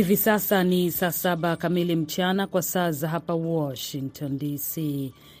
Hivi sasa ni saa saba kamili mchana kwa saa za hapa Washington DC.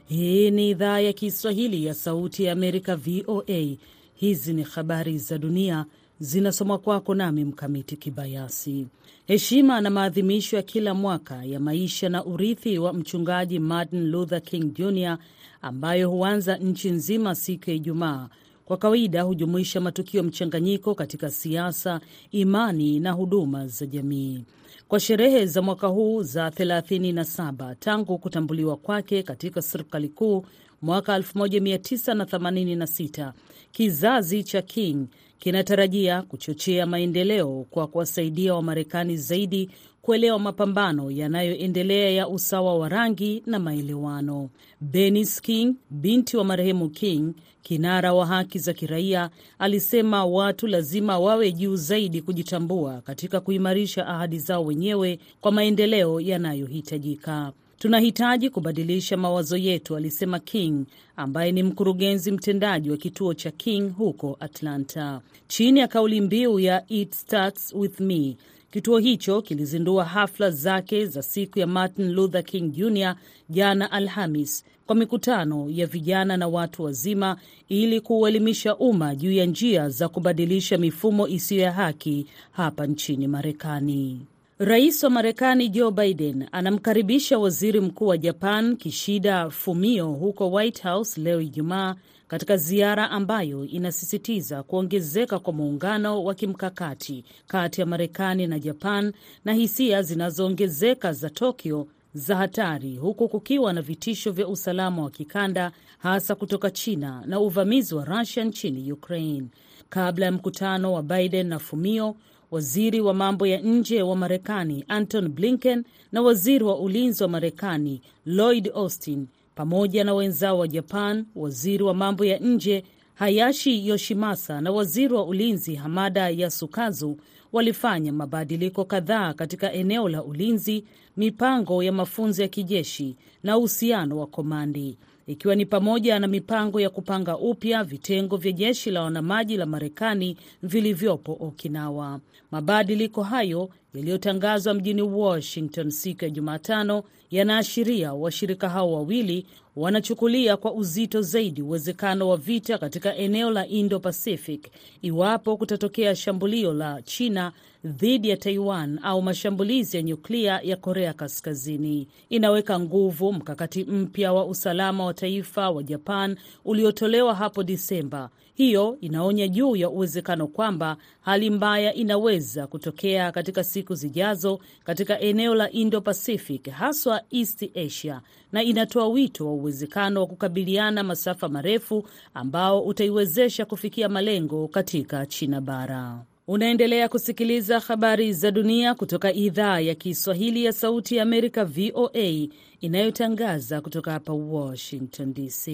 Hii ni idhaa ya Kiswahili ya Sauti ya Amerika, VOA. Hizi ni habari za dunia zinasomwa kwako nami Mkamiti Kibayasi. Heshima na maadhimisho ya kila mwaka ya maisha na urithi wa mchungaji Martin Luther King Jr ambayo huanza nchi nzima siku ya Ijumaa kwa kawaida hujumuisha matukio mchanganyiko katika siasa, imani na huduma za jamii. Kwa sherehe za mwaka huu za 37 tangu kutambuliwa kwake katika serikali kuu mwaka 1986, kizazi cha King kinatarajia kuchochea maendeleo kwa kuwasaidia Wamarekani zaidi kuelewa mapambano yanayoendelea ya usawa wa rangi na maelewano. Bernice King, binti wa marehemu King, kinara wa haki za kiraia, alisema watu lazima wawe juu zaidi kujitambua katika kuimarisha ahadi zao wenyewe kwa maendeleo yanayohitajika. Tunahitaji kubadilisha mawazo yetu, alisema King ambaye ni mkurugenzi mtendaji wa kituo cha King huko Atlanta. Chini ya kauli mbiu ya It Starts With Me, kituo hicho kilizindua hafla zake za siku ya Martin Luther King Jr jana Alhamis kwa mikutano ya vijana na watu wazima ili kuuelimisha umma juu ya njia za kubadilisha mifumo isiyo ya haki hapa nchini Marekani. Rais wa Marekani Joe Biden anamkaribisha waziri mkuu wa Japan Kishida Fumio huko White House leo Ijumaa, katika ziara ambayo inasisitiza kuongezeka kwa muungano wa kimkakati kati ya Marekani na Japan na hisia zinazoongezeka za Tokyo za hatari huku kukiwa na vitisho vya usalama wa kikanda hasa kutoka China na uvamizi wa Rusia nchini Ukraine. Kabla ya mkutano wa Biden na Fumio, waziri wa mambo ya nje wa Marekani Anton Blinken na waziri wa ulinzi wa Marekani Lloyd Austin pamoja na wenzao wa Japan, waziri wa mambo ya nje Hayashi Yoshimasa na waziri wa ulinzi Hamada Yasukazu walifanya mabadiliko kadhaa katika eneo la ulinzi, mipango ya mafunzo ya kijeshi na uhusiano wa komandi, ikiwa ni pamoja na mipango ya kupanga upya vitengo vya jeshi la wanamaji la Marekani vilivyopo Okinawa. Mabadiliko hayo yaliyotangazwa mjini Washington siku ya Jumatano yanaashiria washirika hao wawili wanachukulia kwa uzito zaidi uwezekano wa vita katika eneo la Indo-Pacific iwapo kutatokea shambulio la China dhidi ya Taiwan au mashambulizi ya nyuklia ya Korea Kaskazini. Inaweka nguvu mkakati mpya wa usalama wa taifa wa Japan uliotolewa hapo Disemba. Hiyo inaonya juu ya uwezekano kwamba hali mbaya inaweza kutokea katika siku zijazo katika eneo la Indo-Pacific, haswa East Asia, na inatoa wito wa uwezekano wa kukabiliana masafa marefu ambao utaiwezesha kufikia malengo katika China bara. Unaendelea kusikiliza habari za dunia kutoka idhaa ya Kiswahili ya Sauti ya Amerika, VOA, inayotangaza kutoka hapa Washington DC.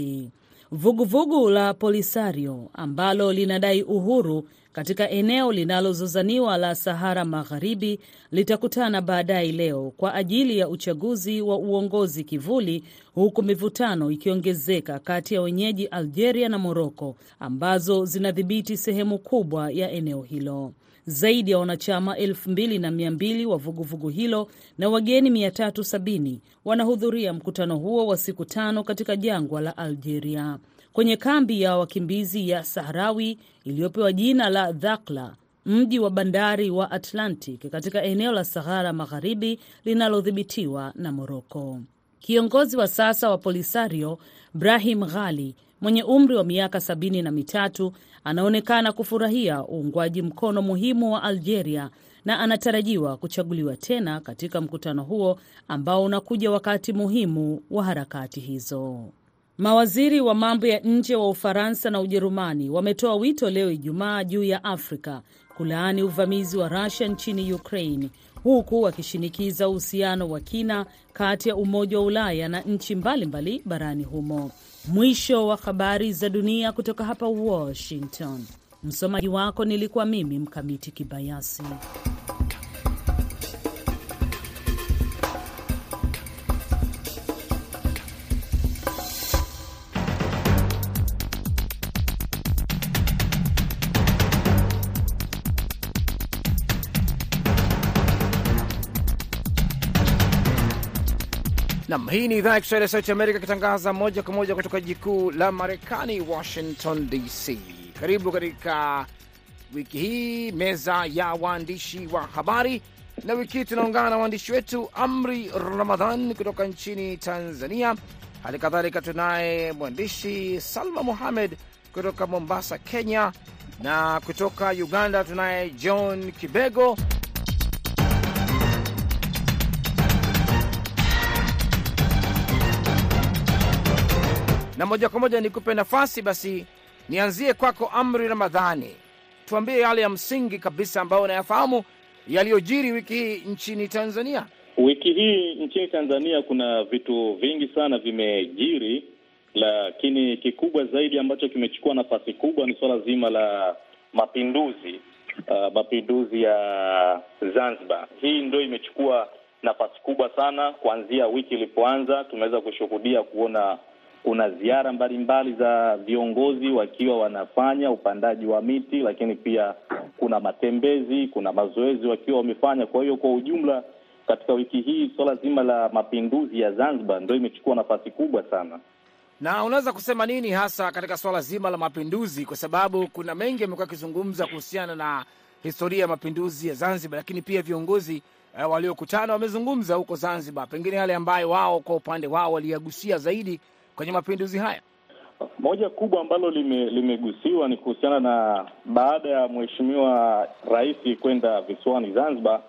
Vuguvugu la Polisario ambalo linadai uhuru katika eneo linalozozaniwa la Sahara Magharibi litakutana baadaye leo kwa ajili ya uchaguzi wa uongozi kivuli, huku mivutano ikiongezeka kati ya wenyeji Algeria na Moroko ambazo zinadhibiti sehemu kubwa ya eneo hilo. Zaidi ya wanachama elfu mbili na mia mbili wa vuguvugu hilo na wageni 370 wanahudhuria mkutano huo wa siku tano katika jangwa la Algeria kwenye kambi ya wakimbizi ya Sahrawi iliyopewa jina la Dhakla, mji wa bandari wa Atlantic katika eneo la Sahara Magharibi linalodhibitiwa na Moroko. Kiongozi wa sasa wa Polisario Brahim Ghali mwenye umri wa miaka sabini na mitatu anaonekana kufurahia uungwaji mkono muhimu wa Algeria na anatarajiwa kuchaguliwa tena katika mkutano huo ambao unakuja wakati muhimu wa harakati hizo. Mawaziri wa mambo ya nje wa Ufaransa na Ujerumani wametoa wito leo Ijumaa juu ya Afrika kulaani uvamizi wa Rusia nchini Ukraine huku wakishinikiza uhusiano wa kina kati ya Umoja wa Ulaya na nchi mbalimbali barani humo. Mwisho wa habari za dunia kutoka hapa Washington. Msomaji wako nilikuwa mimi Mkamiti Kibayasi. Nam, hii ni idhaa ya Kiswahili ya Sauti Amerika ikitangaza moja kwa moja kutoka jiji kuu la Marekani, Washington DC. Karibu katika wiki hii meza ya waandishi wa habari, na wiki hii tunaungana na waandishi wetu Amri Ramadhan kutoka nchini Tanzania. Hali kadhalika tunaye mwandishi Salma Muhamed kutoka Mombasa, Kenya, na kutoka Uganda tunaye John Kibego na moja kwa moja nikupe nafasi basi, nianzie kwako Amri Ramadhani, tuambie yale ya msingi kabisa ambayo unayafahamu yaliyojiri wiki hii nchini Tanzania. Wiki hii nchini Tanzania kuna vitu vingi sana vimejiri, lakini kikubwa zaidi ambacho kimechukua nafasi kubwa ni suala zima la mapinduzi uh, mapinduzi ya Zanzibar. Hii ndio imechukua nafasi kubwa sana kuanzia wiki ilipoanza. Tumeweza kushuhudia kuona kuna ziara mbalimbali za viongozi wakiwa wanafanya upandaji wa miti, lakini pia kuna matembezi, kuna mazoezi wakiwa wamefanya. Kwa hiyo kwa ujumla, katika wiki hii swala zima la mapinduzi ya Zanzibar ndio imechukua nafasi kubwa sana. Na unaweza kusema nini hasa katika swala zima la mapinduzi, kwa sababu kuna mengi yamekuwa akizungumza kuhusiana na historia ya mapinduzi ya Zanzibar, lakini pia viongozi uh, waliokutana wamezungumza huko Zanzibar, pengine yale ambayo wao kwa upande wao waliyagusia zaidi kwenye mapinduzi haya. Moja kubwa ambalo lime, limegusiwa ni kuhusiana na baada ya mheshimiwa rais kwenda visiwani Zanzibar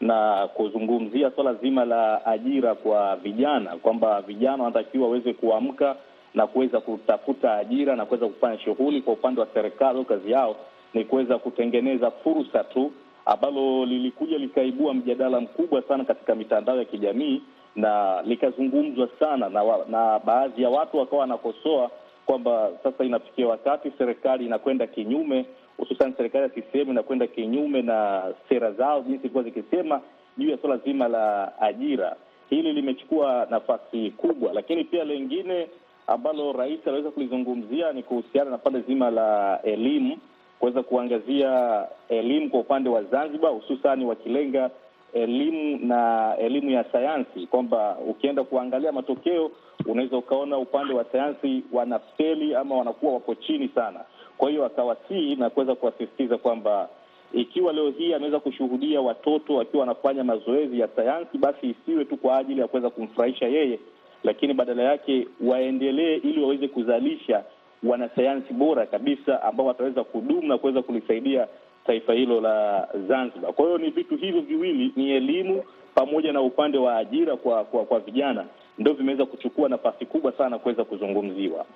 na kuzungumzia swala zima la ajira kwa vijana, kwamba vijana wanatakiwa waweze kuamka na kuweza kutafuta ajira na kuweza kufanya shughuli. Kwa upande wa serikali, kazi yao ni kuweza kutengeneza fursa tu, ambalo lilikuja likaibua mjadala mkubwa sana katika mitandao ya kijamii na likazungumzwa sana na, wa, na baadhi ya watu wakawa wanakosoa kwamba sasa inafikia wakati serikali inakwenda kinyume, hususan serikali ya CCM inakwenda kinyume na sera zao jinsi ilikuwa zikisema juu ya suala zima la ajira. Hili limechukua nafasi kubwa, lakini pia lengine ambalo rais aliweza kulizungumzia ni kuhusiana na pande zima la elimu, kuweza kuangazia elimu kwa upande wa Zanzibar, hususani wakilenga elimu na elimu ya sayansi, kwamba ukienda kuangalia matokeo unaweza ukaona upande wa sayansi wanafeli ama wanakuwa wako chini sana. Kwa hiyo akawasihi na kuweza kuwasisitiza kwamba ikiwa leo hii ameweza kushuhudia watoto wakiwa wanafanya mazoezi ya sayansi, basi isiwe tu kwa ajili ya kuweza kumfurahisha yeye, lakini badala yake waendelee ili waweze kuzalisha wanasayansi bora kabisa ambao wataweza kudumu na kuweza kulisaidia taifa hilo la Zanzibar. Kwa hiyo ni vitu hivyo viwili, ni elimu pamoja na upande wa ajira kwa kwa, kwa vijana ndio vimeweza kuchukua nafasi kubwa sana kuweza kuzungumziwa.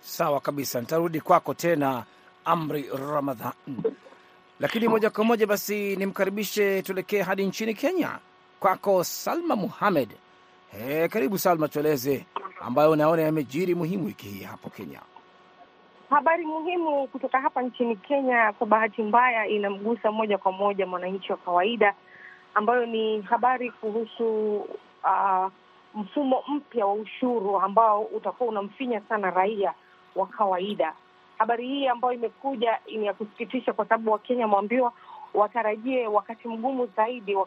Sawa kabisa, nitarudi kwako tena Amri Ramadhan, lakini moja kwa moja basi nimkaribishe, tuelekee hadi nchini Kenya, kwako Salma Muhamed. He, karibu Salma, tueleze ambayo unaona yamejiri muhimu wiki hii hapo Kenya. Habari muhimu kutoka hapa nchini Kenya, kwa bahati mbaya, inamgusa moja kwa moja mwananchi wa kawaida, ambayo ni habari kuhusu uh, mfumo mpya wa ushuru ambao utakuwa unamfinya sana raia wa kawaida. Habari hii ambayo imekuja ni ya kusikitisha, kwa sababu Wakenya wameambiwa watarajie wakati mgumu zaidi uh,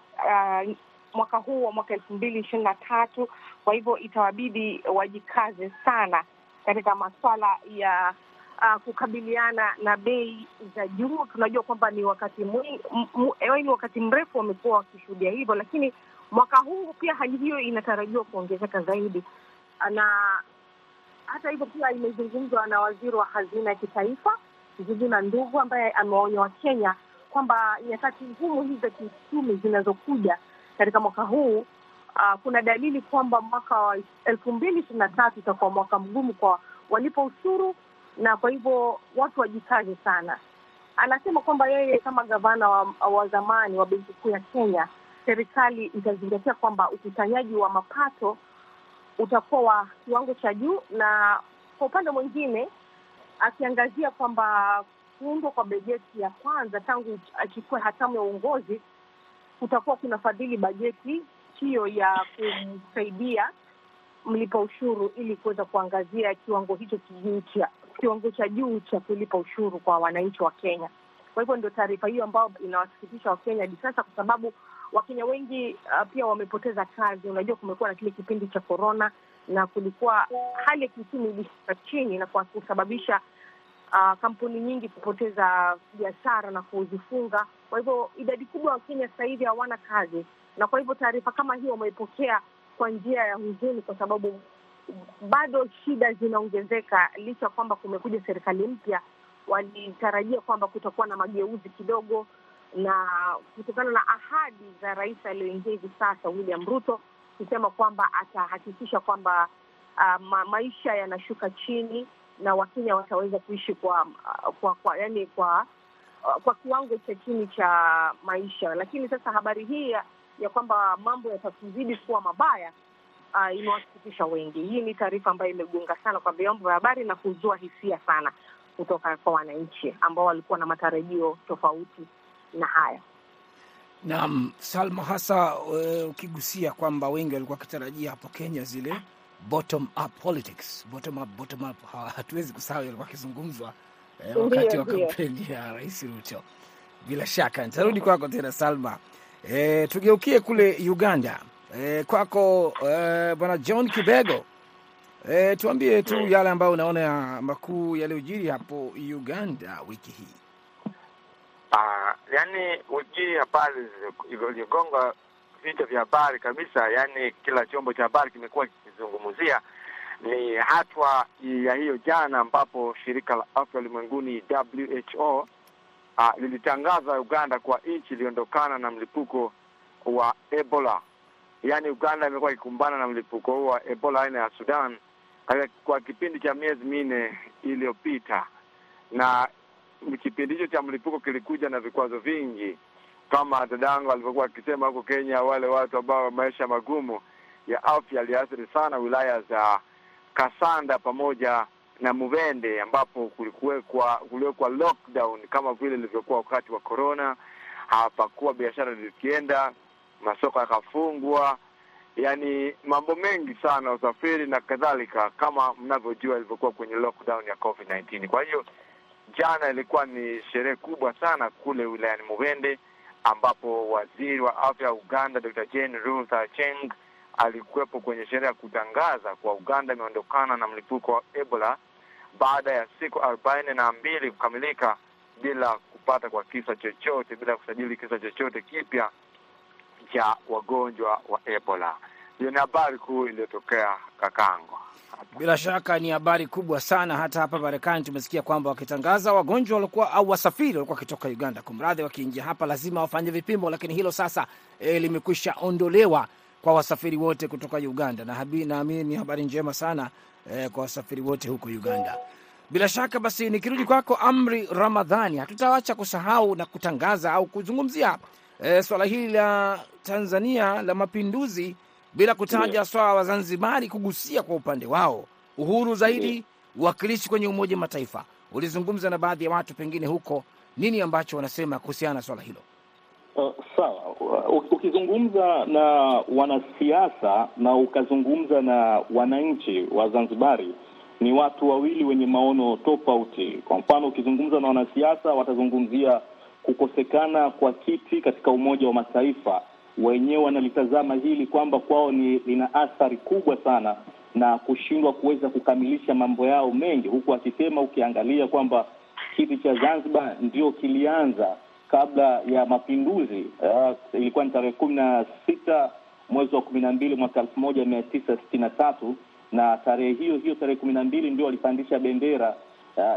mwaka huu wa mwaka elfu mbili ishirini na tatu. Kwa hivyo itawabidi wajikaze sana katika maswala ya Uh, kukabiliana na bei za juu. Tunajua kwamba ni wakati ni wakati mrefu wamekuwa wakishuhudia hivyo, lakini mwaka huu pia hali hiyo inatarajiwa kuongezeka zaidi, na hata hivyo pia imezungumzwa na waziri wa hazina ya kitaifa Njuguna Ndugu ambaye amewaonya Wakenya kwamba nyakati ngumu hizi za kiuchumi zinazokuja katika mwaka huu uh, kuna dalili kwamba mwaka wa elfu mbili ishirini na tatu itakuwa mwaka mgumu kwa walipa ushuru na kwa hivyo watu wajikaze sana. Anasema kwamba yeye kama gavana wa, wa zamani wa benki kuu ya Kenya, serikali itazingatia kwamba ukusanyaji wa mapato utakuwa wa kiwango cha juu, na kwa upande mwingine akiangazia kwamba kuundwa kwa bajeti ya kwanza tangu achukue hatamu ya uongozi kutakuwa kuna fadhili bajeti hiyo ya kumsaidia mlipa ushuru ili kuweza kuangazia kiwango hicho kijuu cha kiwango cha juu cha kulipa ushuru kwa wananchi wa Kenya. Kwa hivyo ndio taarifa hiyo ambayo inawasikitisha Wakenya hadi sasa, kwa sababu Wakenya wengi uh, pia wamepoteza kazi. Unajua, kumekuwa na kile kipindi cha korona na kulikuwa hali ya kiuchumi ilishuka chini na kwa kusababisha uh, kampuni nyingi kupoteza biashara na kuzifunga. Kwa hivyo idadi kubwa ya Wakenya sasa hivi hawana kazi, na kwa hivyo taarifa kama hiyo wameipokea kwa njia ya huzuni, kwa sababu bado shida zinaongezeka. Licha ya kwamba kumekuja serikali mpya, walitarajia kwamba kutakuwa na mageuzi kidogo, na kutokana na ahadi za rais aliyoingia hivi sasa William Ruto kusema kwamba atahakikisha kwamba uh, ma maisha yanashuka chini na Wakenya wataweza kuishi kwa kwa, kwa yani kwa kwa kiwango cha chini cha maisha. Lakini sasa habari hii ya kwamba mambo yatakuzidi kuwa mabaya uh, imewasikitisha wengi. Hii ni taarifa ambayo imegonga sana kwa vyombo vya habari na kuzua hisia sana kutoka kwa wananchi ambao walikuwa na matarajio tofauti na haya. Naam, Salma, hasa uh, ukigusia kwamba wengi walikuwa wakitarajia hapo Kenya zile bottom up politics, bottom up, bottom up, hatuwezi kusahau yalikuwa akizungumzwa eh, wakati wa kampeni ya Rais Ruto. Bila shaka nitarudi kwako tena Salma. Eh, tugeukie kule Uganda. Eh, kwako eh, bwana John Kibego. Eh, tuambie tu yale ambayo unaona ya makuu yaliyojiri hapo Uganda wiki hii. Uh, yani wiki habari iliyogonga vichwa vya habari kabisa, yani kila chombo cha habari kimekuwa kikizungumzia ni hatua ya hiyo jana, ambapo shirika la afya ulimwenguni WHO uh, lilitangaza Uganda kwa nchi iliondokana na mlipuko wa Ebola. Yaani Uganda imekuwa ikikumbana na mlipuko huu wa Ebola aina ya Sudan kwa kipindi cha miezi minne iliyopita, na kipindi hicho cha mlipuko kilikuja na vikwazo vingi, kama dadangu alivyokuwa akisema huko Kenya, wale watu ambao maisha magumu ya afya yaliathiri sana wilaya za Kasanda pamoja na Mubende, ambapo kulikuwekwa kuliwekwa lockdown kama vile ilivyokuwa wakati wa corona. Hapakuwa biashara zikienda, masoko yakafungwa, yani mambo mengi sana, usafiri na kadhalika, kama mnavyojua ilivyokuwa kwenye lockdown ya COVID 19. Kwa hiyo jana ilikuwa ni sherehe kubwa sana kule wilayani Mubende, ambapo waziri wa afya ya Uganda Dr. Jane Ruth Acheng alikuwepo kwenye sherehe ya kutangaza kwa Uganda imeondokana na mlipuko wa Ebola baada ya siku arobaini na mbili kukamilika bila kupata kwa kisa chochote, bila kusajili kisa chochote kipya cha wagonjwa wa Ebola. Hiyo ni habari kuu iliyotokea Kakango. Bila shaka ni habari kubwa sana. Hata hapa Marekani tumesikia kwamba wakitangaza wagonjwa walikuwa au wasafiri walikuwa wakitoka Uganda, kumradhi, wakiingia hapa lazima wafanye vipimo, lakini hilo sasa e, limekwisha ondolewa kwa wasafiri wote kutoka Uganda, na naamini ni habari njema sana e, kwa wasafiri wote huko Uganda. Bila shaka basi, nikirudi kwako Amri Ramadhani, hatutawacha kusahau na kutangaza au kuzungumzia e, swala hili la Tanzania la mapinduzi bila kutaja swala la Zanzibari kugusia kwa upande wao uhuru zaidi, uwakilishi kwenye Umoja Mataifa. Ulizungumza na baadhi ya watu pengine huko, nini ambacho wanasema kuhusiana na swala hilo? Uh, sawa. Ukizungumza na wanasiasa na ukazungumza na wananchi wa Zanzibari, ni watu wawili wenye maono tofauti. Kwa mfano, ukizungumza na wanasiasa watazungumzia kukosekana kwa kiti katika Umoja wa Mataifa wenyewe wanalitazama hili kwamba kwao ni lina athari kubwa sana na kushindwa kuweza kukamilisha mambo yao mengi, huku akisema ukiangalia kwamba kiti cha Zanzibar ndio kilianza kabla ya mapinduzi. Uh, ilikuwa ni tarehe kumi na sita mwezi wa kumi na mbili mwaka elfu moja mia tisa sitini na tatu na tarehe hiyo hiyo tarehe kumi na mbili ndio walipandisha bendera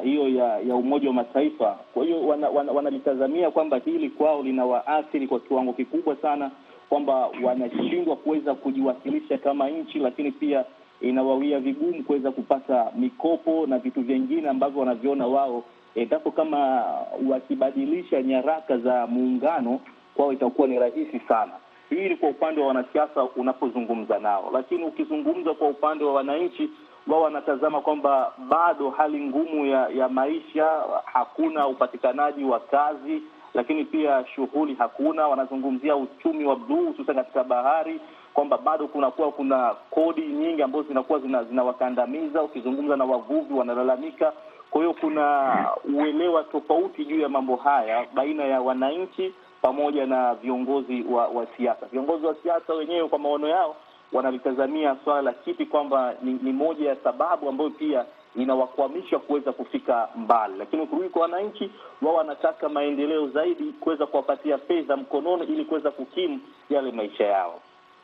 hiyo uh, ya ya Umoja wa Mataifa. Kwa hiyo wanalitazamia wana, wana kwamba hili kwao lina waathiri kwa kiwango kikubwa sana, kwamba wanashindwa kuweza kujiwasilisha kama nchi, lakini pia inawawia vigumu kuweza kupata mikopo na vitu vingine ambavyo wanaviona wao, endapo kama wakibadilisha nyaraka za muungano kwao itakuwa ni rahisi sana. Hii ni kwa upande wa wanasiasa unapozungumza nao, lakini ukizungumza kwa upande wa wananchi wao wanatazama kwamba bado hali ngumu ya ya maisha, hakuna upatikanaji wa kazi, lakini pia shughuli hakuna. Wanazungumzia uchumi wa bluu, hususan katika bahari, kwamba bado kunakuwa kuna kodi nyingi ambazo zinakuwa zinawakandamiza. Zina ukizungumza na wavuvi wanalalamika. Kwa hiyo kuna uelewa tofauti juu ya mambo haya baina ya wananchi pamoja na viongozi wa, wa siasa. Viongozi wa siasa wenyewe kwa maono yao wanalitazamia swala la kiti kwamba ni, ni moja ya sababu ambayo pia inawakwamisha kuweza kufika mbali, lakini ukirudi kwa wananchi, wao wanataka maendeleo zaidi, kuweza kuwapatia fedha mkononi ili kuweza kukimu yale maisha yao.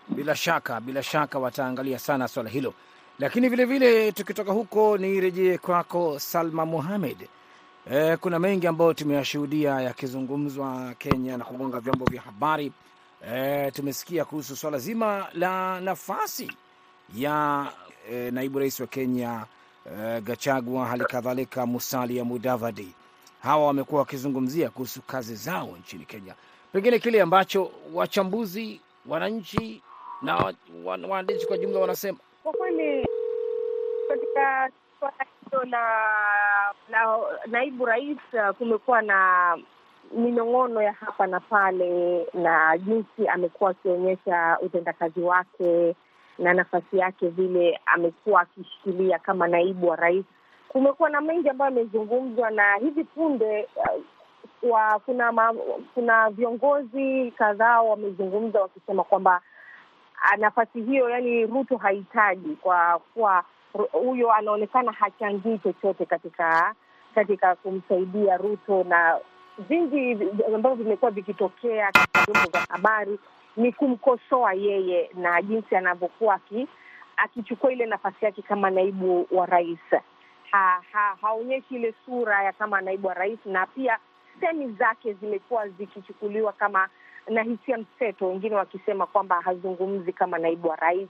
Bila shaka, bila shaka wataangalia sana swala hilo, lakini vile vile tukitoka huko, nirejee kwako Salma Mohamed. E, kuna mengi ambayo tumeyashuhudia yakizungumzwa Kenya na kugonga vyombo vya habari. E, tumesikia kuhusu swala zima la nafasi ya e, naibu rais wa Kenya e, Gachagua, hali kadhalika Musalia Mudavadi. Hawa wamekuwa wakizungumzia kuhusu kazi zao nchini Kenya, pengine kile ambacho wachambuzi, wananchi na waandishi kwa jumla wanasema. Kwa kweli katika suala hilo la la naibu rais kumekuwa na minong'ono ya hapa na pale, na jinsi amekuwa akionyesha utendakazi wake na nafasi yake vile amekuwa akishikilia kama naibu wa rais. Kumekuwa na mengi ambayo amezungumzwa na hivi punde uh, wa, kuna ma, kuna viongozi kadhaa wamezungumza wakisema kwamba nafasi hiyo, yani Ruto hahitaji kwa kuwa huyo anaonekana hachangii chochote katika katika kumsaidia Ruto, na vingi ambavyo vimekuwa vikitokea katika vyombo vya habari ni kumkosoa yeye na jinsi anavyokuwa akichukua ile nafasi yake kama naibu wa rais. Ha, ha, haonyeshi ile sura ya kama naibu wa rais, na pia semi zake zimekuwa zikichukuliwa kama na hisia mseto, wengine wakisema kwamba hazungumzi kama naibu wa rais,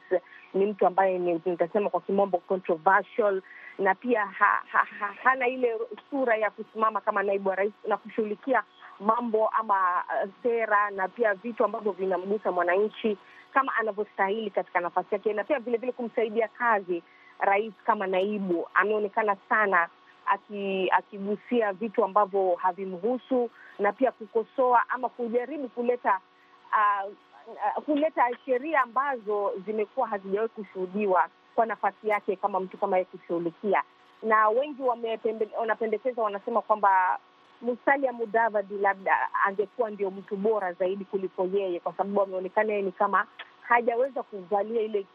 ni mtu ambaye nitasema kwa kimombo controversial, na pia ha, ha, ha, hana ile sura ya kusimama kama naibu wa rais na kushughulikia mambo ama sera na pia vitu ambavyo vinamgusa mwananchi kama anavyostahili katika nafasi yake, na pia vile vile kumsaidia kazi rais kama naibu. Ameonekana sana akigusia aki vitu ambavyo havimhusu na pia kukosoa ama kujaribu kuleta uh, uh, kuleta sheria ambazo zimekuwa hazijawahi kushuhudiwa kwa nafasi yake kama mtu kama yeye kushughulikia, na wengi wanapendekeza, wanasema kwamba Musalia Mudavadi labda angekuwa ndio mtu bora zaidi kuliko yeye, kwa sababu ameonekana yeye ni kama hajaweza kuvalia ile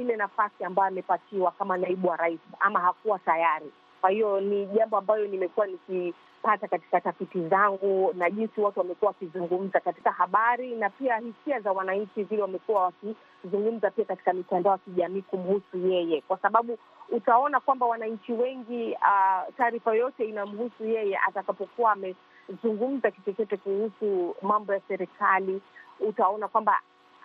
ile nafasi ambayo amepatiwa kama naibu wa rais, ama hakuwa tayari. Kwa hiyo ni jambo ambayo nimekuwa nikipata katika tafiti zangu na jinsi watu wamekuwa wakizungumza katika habari na pia hisia za wananchi vile wamekuwa wakizungumza pia katika mitandao ya kijamii kumhusu yeye, kwa sababu utaona kwamba wananchi wengi uh, taarifa yoyote inamhusu yeye atakapokuwa amezungumza kitu kuhusu mambo ya serikali, utaona kwamba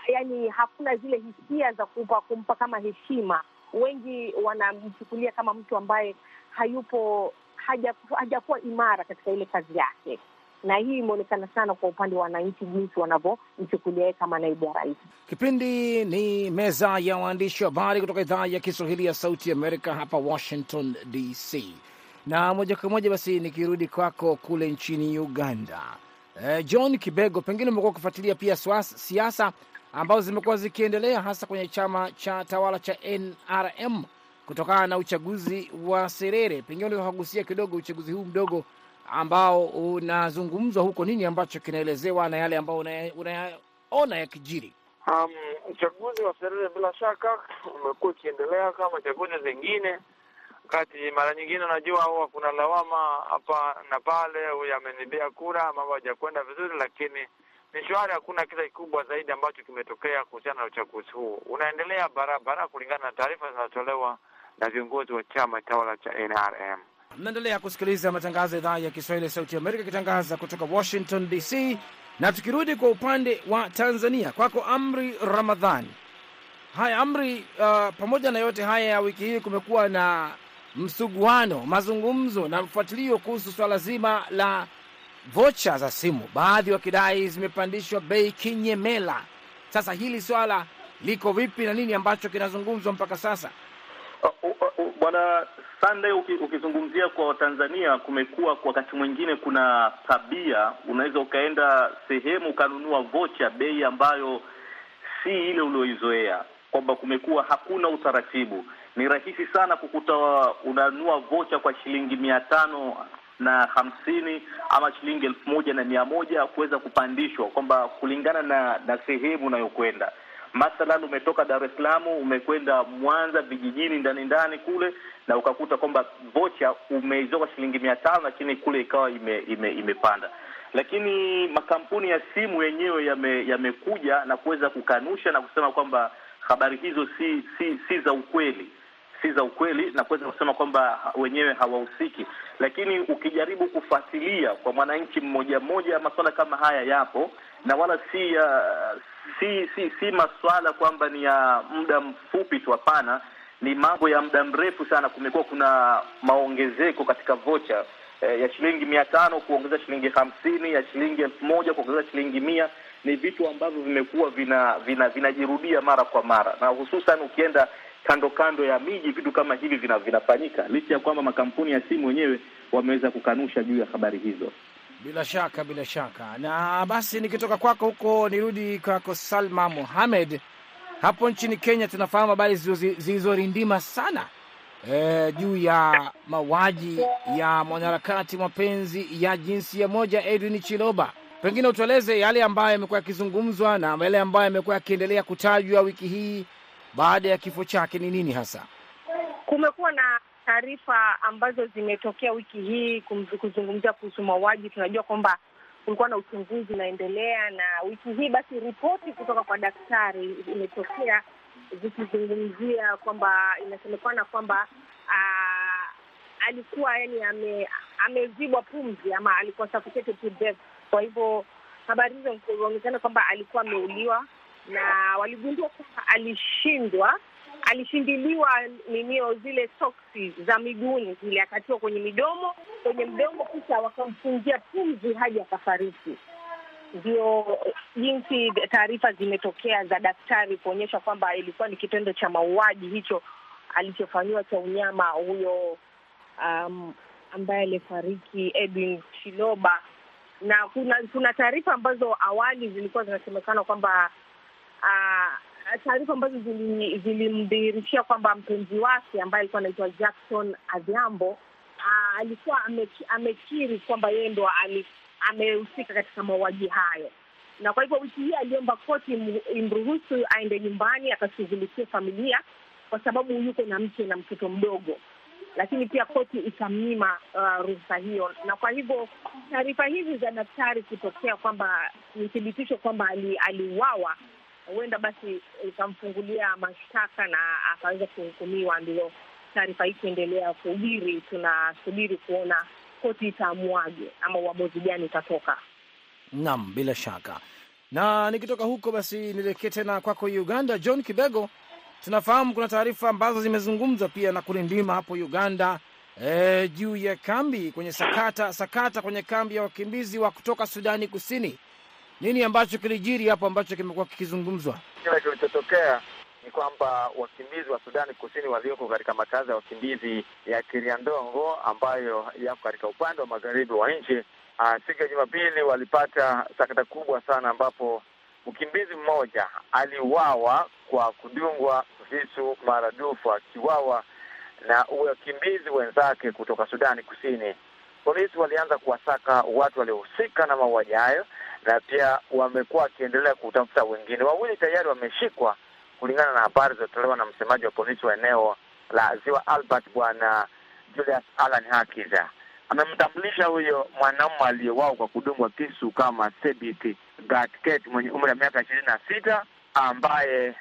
yani hakuna zile hisia za kumpa, kumpa kama heshima. Wengi wanamchukulia kama mtu ambaye hayupo hajakuwa haja imara katika ile kazi yake, na hii imeonekana sana kwa upande wa wananchi, jinsi wanavyomchukulia yeye kama naibu wa rais. Kipindi ni meza ya waandishi wa habari kutoka idhaa ya Kiswahili ya Sauti Amerika hapa Washington DC, na moja kwa moja basi nikirudi kwako kule nchini Uganda. Eh, John Kibego, pengine umekuwa ukifuatilia pia siasa ambazo zimekuwa zikiendelea hasa kwenye chama cha tawala cha NRM kutokana na uchaguzi wa Serere. Pengine unaweza kugusia kidogo uchaguzi huu mdogo ambao unazungumzwa huko, nini ambacho kinaelezewa na yale ambayo unayaona yakijiri? Um, uchaguzi wa Serere bila shaka umekuwa ukiendelea kama chaguzi zingine kati. Mara nyingine unajua, huwa kuna lawama hapa na pale, huyu amenibia kura, mambo hajakwenda vizuri, lakini ni shwari. Hakuna kisa kikubwa zaidi ambacho kimetokea kuhusiana na uchaguzi huu. Unaendelea barabara kulingana na taarifa zinazotolewa na viongozi wa chama tawala cha NRM. Mnaendelea kusikiliza matangazo ya idhaa ya Kiswahili ya Sauti Amerika ikitangaza kutoka Washington DC. Na tukirudi kwa upande wa Tanzania, kwako Amri Ramadhani. Haya Amri, uh, pamoja na yote haya ya wiki hii kumekuwa na msuguano, mazungumzo na mfuatilio kuhusu swala zima la vocha za simu, baadhi wakidai zimepandishwa bei kinyemela. Sasa hili swala liko vipi na nini ambacho kinazungumzwa mpaka sasa? Bwana Sunday, ukizungumzia kwa Watanzania, kumekuwa kwa wakati mwingine kuna tabia, unaweza ukaenda sehemu ukanunua vocha bei ambayo si ile ulioizoea, kwamba kumekuwa hakuna utaratibu. Ni rahisi sana kukuta unanunua vocha kwa shilingi mia tano na hamsini ama shilingi elfu moja na mia moja kuweza kupandishwa, kwamba kulingana na na sehemu unayokwenda. Mathalan, umetoka Dar es Salaam umekwenda Mwanza vijijini ndani ndani kule, na ukakuta kwamba vocha umeizoka shilingi mia tano lakini kule ikawa ime, ime, imepanda. Lakini makampuni ya simu yenyewe yame- yamekuja na kuweza kukanusha na kusema kwamba habari hizo si si si za ukweli si za ukweli na kuweza kusema kwamba wenyewe hawahusiki. Lakini ukijaribu kufuatilia kwa mwananchi mmoja mmoja, masuala kama haya yapo na wala si uh, si si si masuala kwamba ni ya muda mfupi tu, hapana, ni mambo ya muda mrefu sana. Kumekuwa kuna maongezeko katika vocha eh, ya shilingi mia tano kuongeza shilingi hamsini ya shilingi elfu moja kuongeza shilingi mia ni vitu ambavyo vimekuwa vina vina vinajirudia mara kwa mara, na hususan ukienda kando kando ya miji vitu kama hivi vina vinafanyika, licha ya kwamba makampuni ya simu wenyewe wameweza kukanusha juu ya habari hizo. Bila shaka, bila shaka. Na basi nikitoka kwako huko nirudi kwako Salma Mohamed. Hapo nchini Kenya tunafahamu habari zilizorindima sana e, juu ya mauaji ya mwanaharakati mapenzi ya jinsia moja Edwin Chiloba. Pengine utueleze yale ambayo yamekuwa yakizungumzwa na yale ambayo yamekuwa yakiendelea kutajwa wiki hii baada ya kifo chake ni nini hasa? Kumekuwa na taarifa ambazo zimetokea wiki hii kuzungumzia kuhusu mauaji. Tunajua kwamba kulikuwa na uchunguzi unaendelea, na wiki hii basi ripoti kutoka kwa daktari imetokea zikizungumzia kwamba inasemekana kwamba ah, alikuwa yani ame, amezibwa pumzi ama alikuwa suffocated to death. Kwa hivyo habari hizo zinaonekana kwamba alikuwa ameuliwa, na waligundua kwamba alishindwa alishindiliwa ninio zile soksi za miguuni zile, akatiwa kwenye midomo kwenye mdomo, kisha wakamfungia pumzi hadi akafariki. Ndio jinsi taarifa zimetokea za daktari kuonyesha kwamba ilikuwa ni kitendo cha mauaji hicho alichofanyiwa cha unyama huyo um, ambaye alifariki Edwin Chiloba, na kuna kuna taarifa ambazo awali zilikuwa zinasemekana kwamba ah, taarifa ambazo zili- zilimdhihirishia kwamba mpenzi wake ambaye alikuwa anaitwa Jackson Adhiambo uh, alikuwa ameki- amekiri kwamba yeye ndo amehusika katika mauaji hayo, na kwa hivyo wiki hii aliomba koti imruhusu aende nyumbani akashughulikia familia kwa sababu yuko na mke na mtoto mdogo, lakini pia koti ikamnyima uh, ruhusa hiyo, na kwa hivyo taarifa hizi za daktari kutokea kwamba ni thibitisho kwamba ali- aliuawa huenda basi ikamfungulia mashtaka na akaweza kuhukumiwa. Ndio taarifa hii kuendelea kuhubiri, tunasubiri kuona koti itaamuaje ama uamuzi gani utatoka. Naam, bila shaka. Na nikitoka huko basi nielekee tena kwako Uganda. John Kibego, tunafahamu kuna taarifa ambazo zimezungumzwa pia na kurindima hapo Uganda e, juu ya kambi kwenye sakata sakata kwenye kambi ya wakimbizi wa kutoka Sudani Kusini. Nini ambacho kilijiri hapo ambacho kimekuwa kikizungumzwa? Kile kilichotokea ni kwamba wakimbizi wa Sudani Kusini walioko katika makazi ya wakimbizi ya Kiriandongo ambayo yako katika upande wa magharibi wa nchi, ah, siku ya Jumapili walipata sakata kubwa sana, ambapo mkimbizi mmoja aliuawa kwa kudungwa visu maradufu, akiuawa na wakimbizi wenzake kutoka Sudani Kusini. Polisi walianza kuwasaka watu waliohusika na mauaji hayo na pia wamekuwa wakiendelea kutafuta wengine. Wawili tayari wameshikwa kulingana na habari zilizotolewa na msemaji wa polisi wa eneo la Ziwa Albert, Bwana Julius Alan Hakiza. Amemtambulisha huyo mwanaume aliyewao kwa kudungwa kisu kama Sebit Gatket mwenye umri wa miaka ishirini na sita ambaye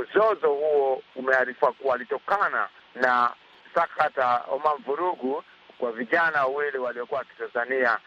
mzozo huo umearifiwa kuwa alitokana na sakata ama vurugu kwa vijana wawili waliokuwa wakitazania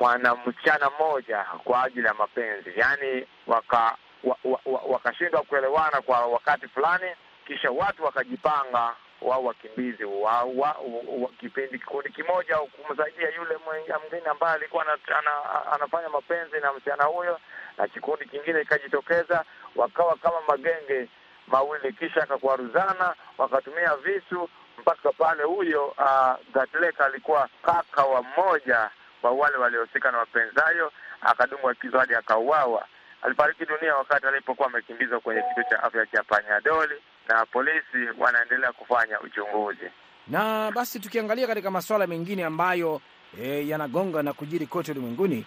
mwana msichana mmoja kwa ajili ya mapenzi, yaani waka wa, wa, wa, wakashindwa kuelewana kwa wakati fulani, kisha watu wakajipanga wao wakimbizi wa, wa, wa, kipindi kikundi kimoja kumsaidia yule mwingine ambaye alikuwa ana, ana, anafanya mapenzi na msichana huyo, na kikundi kingine ikajitokeza, wakawa kama magenge mawili, kisha akakwaruzana, wakatumia visu mpaka pale huyo uh, Gatleka alikuwa kaka wa mmoja wa wale waliohusika na wapenzayo, akadungwa kisu hadi akauawa. Alifariki dunia wakati alipokuwa amekimbizwa kwenye kituo cha afya cha Panyadoli, na polisi wanaendelea kufanya uchunguzi. Na basi tukiangalia katika masuala mengine ambayo e, yanagonga na kujiri kote ulimwenguni,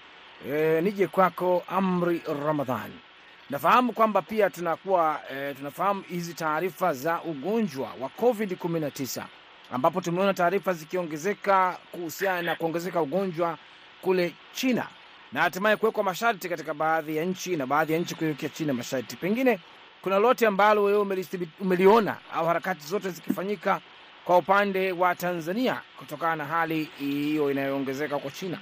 e, nije kwako Amri Ramadhan. Nafahamu kwamba pia tunakuwa e, tunafahamu hizi taarifa za ugonjwa wa COVID 19 ambapo tumeona taarifa zikiongezeka kuhusiana na kuongezeka ugonjwa kule China na hatimaye kuwekwa masharti katika baadhi ya nchi na baadhi ya nchi kuiwekea China masharti. Pengine kuna lote ambalo wewe umeliona au harakati zote zikifanyika kwa upande wa Tanzania kutokana na hali hiyo inayoongezeka kwa China?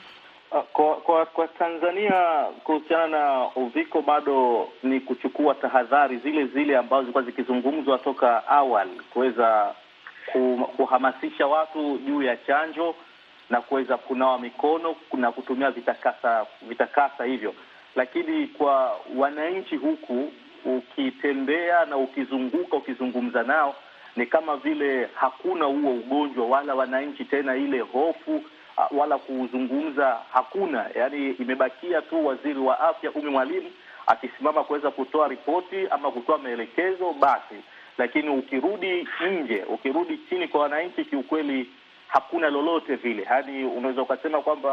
Kwa, kwa kwa Tanzania kuhusiana na uviko bado ni kuchukua tahadhari zile zile ambazo zilikuwa zikizungumzwa toka awali, kuweza kuhamasisha watu juu ya chanjo na kuweza kunawa mikono na kutumia vitakasa vitakasa hivyo. Lakini kwa wananchi huku, ukitembea na ukizunguka, ukizungumza nao, ni kama vile hakuna huo ugonjwa, wala wananchi tena ile hofu wala kuzungumza hakuna. Yani imebakia tu waziri wa afya Umi Mwalimu akisimama kuweza kutoa ripoti ama kutoa maelekezo basi, lakini ukirudi nje, ukirudi chini kwa wananchi, kiukweli hakuna lolote vile. hadi unaweza ukasema kwamba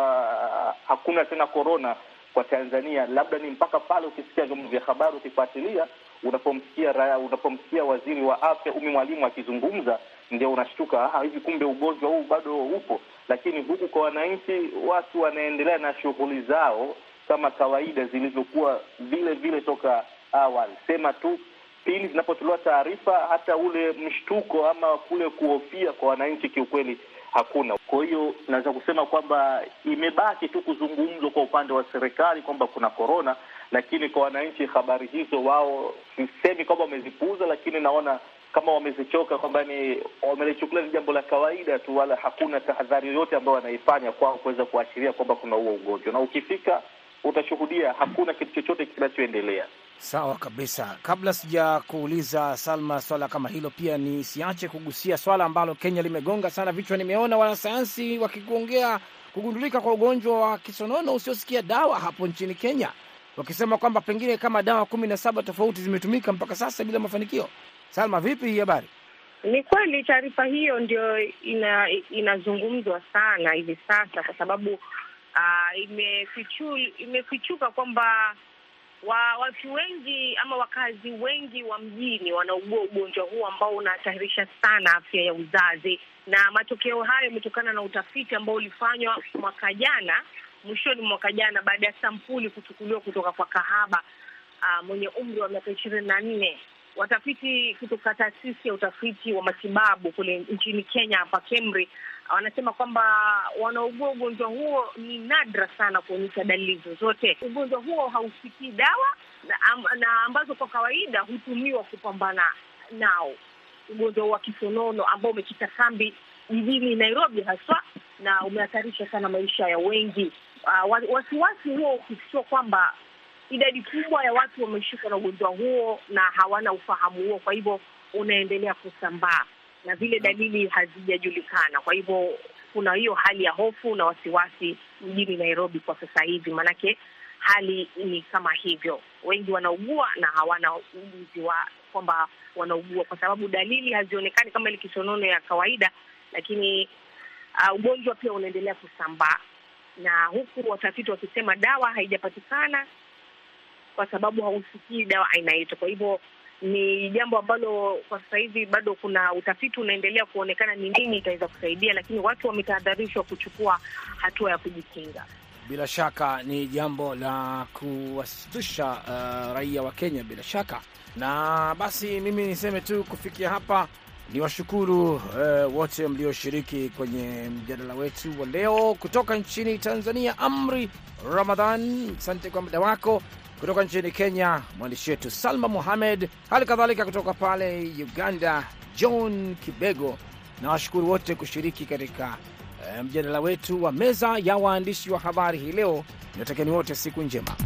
hakuna tena korona kwa Tanzania, labda ni mpaka pale ukisikia vyombo vya habari, ukifuatilia, unapomsikia unapomsikia waziri wa afya Umi Mwalimu akizungumza, ndio unashtuka, hivi kumbe ugonjwa huu bado upo. Lakini huku kwa wananchi, watu wanaendelea na shughuli zao kama kawaida zilivyokuwa vile vile toka awali. Sema tu pindi zinapotolewa taarifa, hata ule mshtuko ama kule kuhofia kwa wananchi kiukweli hakuna. Kwa hiyo naweza kusema kwamba imebaki tu kuzungumzwa kwa upande wa serikali kwamba kuna korona, lakini kwa wananchi habari hizo wao, sisemi kwamba wamezipuuza, lakini naona kama wamezichoka, kwamba ni wamelichukulia ni jambo la kawaida tu, wala hakuna tahadhari yoyote ambayo wanaifanya kwao kuweza kuashiria kwamba kuna huo ugonjwa, na ukifika utashuhudia hakuna kitu chochote kinachoendelea. Sawa kabisa. Kabla sija kuuliza Salma swala kama hilo, pia ni siache kugusia swala ambalo Kenya limegonga sana vichwa. Nimeona wanasayansi wakikuongea kugundulika kwa ugonjwa wa kisonono usiosikia dawa hapo nchini Kenya, wakisema kwamba pengine kama dawa kumi na saba tofauti zimetumika mpaka sasa bila mafanikio. Salma, vipi hii habari? Ni kweli taarifa hiyo ndio ina inazungumzwa sana hivi sasa kwa sababu uh, imefichu, imefichuka kwamba wa watu wengi ama wakazi wengi wa mjini wanaugua ugonjwa huu ambao unahatarisha sana afya ya uzazi, na matokeo hayo yametokana na utafiti ambao ulifanywa mwaka jana, mwishoni mwa mwaka jana, baada ya sampuli kuchukuliwa kutoka kwa kahaba uh, mwenye umri wa miaka ishirini na nne. Watafiti kutoka taasisi ya utafiti wa matibabu kule nchini Kenya hapa KEMRI wanasema kwamba wanaugua ugonjwa huo ni nadra sana kuonyesha dalili zozote. Ugonjwa huo hausikii dawa na, am, na ambazo kwa kawaida hutumiwa kupambana nao. Ugonjwa wa kisonono ambao umekita kambi jijini Nairobi haswa na umehatarisha sana maisha ya wengi. Uh, wasiwasi huo ukifichua kwamba idadi kubwa ya watu wameshikwa na ugonjwa huo na hawana ufahamu huo, kwa hivyo unaendelea kusambaa na vile dalili hazijajulikana. Kwa hivyo kuna hiyo hali ya hofu na wasiwasi mjini Nairobi kwa sasa hivi, maanake hali ni kama hivyo, wengi wanaugua na hawana ujuzi wa kwamba wanaugua, kwa sababu dalili hazionekani kama ile kisonono ya kawaida, lakini uh, ugonjwa pia unaendelea kusambaa, na huku watafiti wakisema dawa haijapatikana kwa sababu hausikii dawa aina hiyo. Kwa hivyo ni jambo ambalo kwa sasa hivi bado kuna utafiti unaendelea kuonekana ni nini itaweza kusaidia, lakini watu wametahadharishwa kuchukua hatua ya kujikinga. Bila shaka ni jambo la kuwasitusha uh, raia wa Kenya bila shaka. Na basi mimi niseme tu kufikia hapa ni washukuru uh, wote mlioshiriki kwenye mjadala wetu wa leo. Kutoka nchini Tanzania, Amri Ramadhan, asante kwa muda wako kutoka nchini Kenya mwandishi wetu Salma Muhamed, hali kadhalika kutoka pale Uganda John Kibego, na washukuru wote kushiriki katika uh, mjadala wetu wa meza ya waandishi wa habari hii leo. Natakieni wote siku njema.